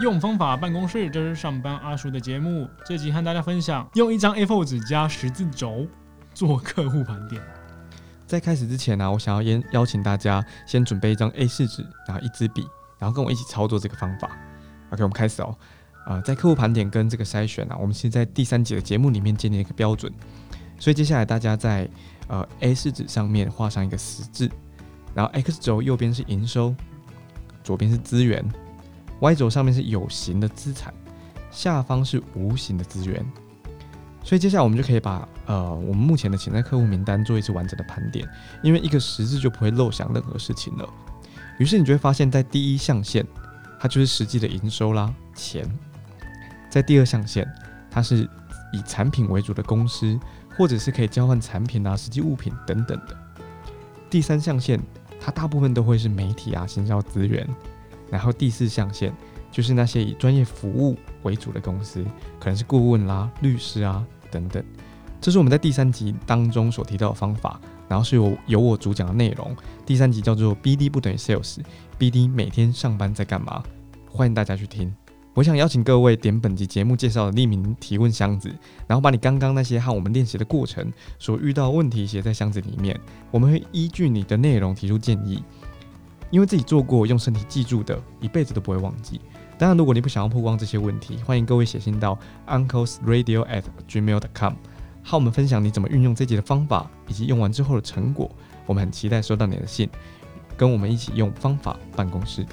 用方法办公室，这是上班阿叔的节目。这集和大家分享用一张 A4 纸加十字轴做客户盘点。在开始之前呢，我想要邀邀请大家先准备一张 A4 纸，然后一支笔，然后跟我一起操作这个方法。OK，我们开始哦。啊，在客户盘点跟这个筛选啊，我们是在第三节的节目里面建立一个标准。所以接下来大家在呃 A4 纸上面画上一个十字，然后 X 轴右边是营收，左边是资源，Y 轴上面是有形的资产，下方是无形的资源。所以接下来我们就可以把呃我们目前的潜在客户名单做一次完整的盘点，因为一个十字就不会漏想任何事情了。于是你就会发现，在第一象限，它就是实际的营收啦，钱；在第二象限，它是以产品为主的公司，或者是可以交换产品啊、实际物品等等的。第三象限，它大部分都会是媒体啊、行销资源。然后第四象限，就是那些以专业服务为主的公司，可能是顾问啦、律师啊。等等，这是我们在第三集当中所提到的方法，然后是由由我主讲的内容。第三集叫做 BD 不等于 Sales，BD 每天上班在干嘛？欢迎大家去听。我想邀请各位点本集节目介绍的匿名提问箱子，然后把你刚刚那些和我们练习的过程所遇到问题写在箱子里面，我们会依据你的内容提出建议。因为自己做过，用身体记住的，一辈子都不会忘记。当然，如果你不想要曝光这些问题，欢迎各位写信到 unclesradio@gmail.com，和我们分享你怎么运用这集的方法，以及用完之后的成果。我们很期待收到你的信，跟我们一起用方法办公室。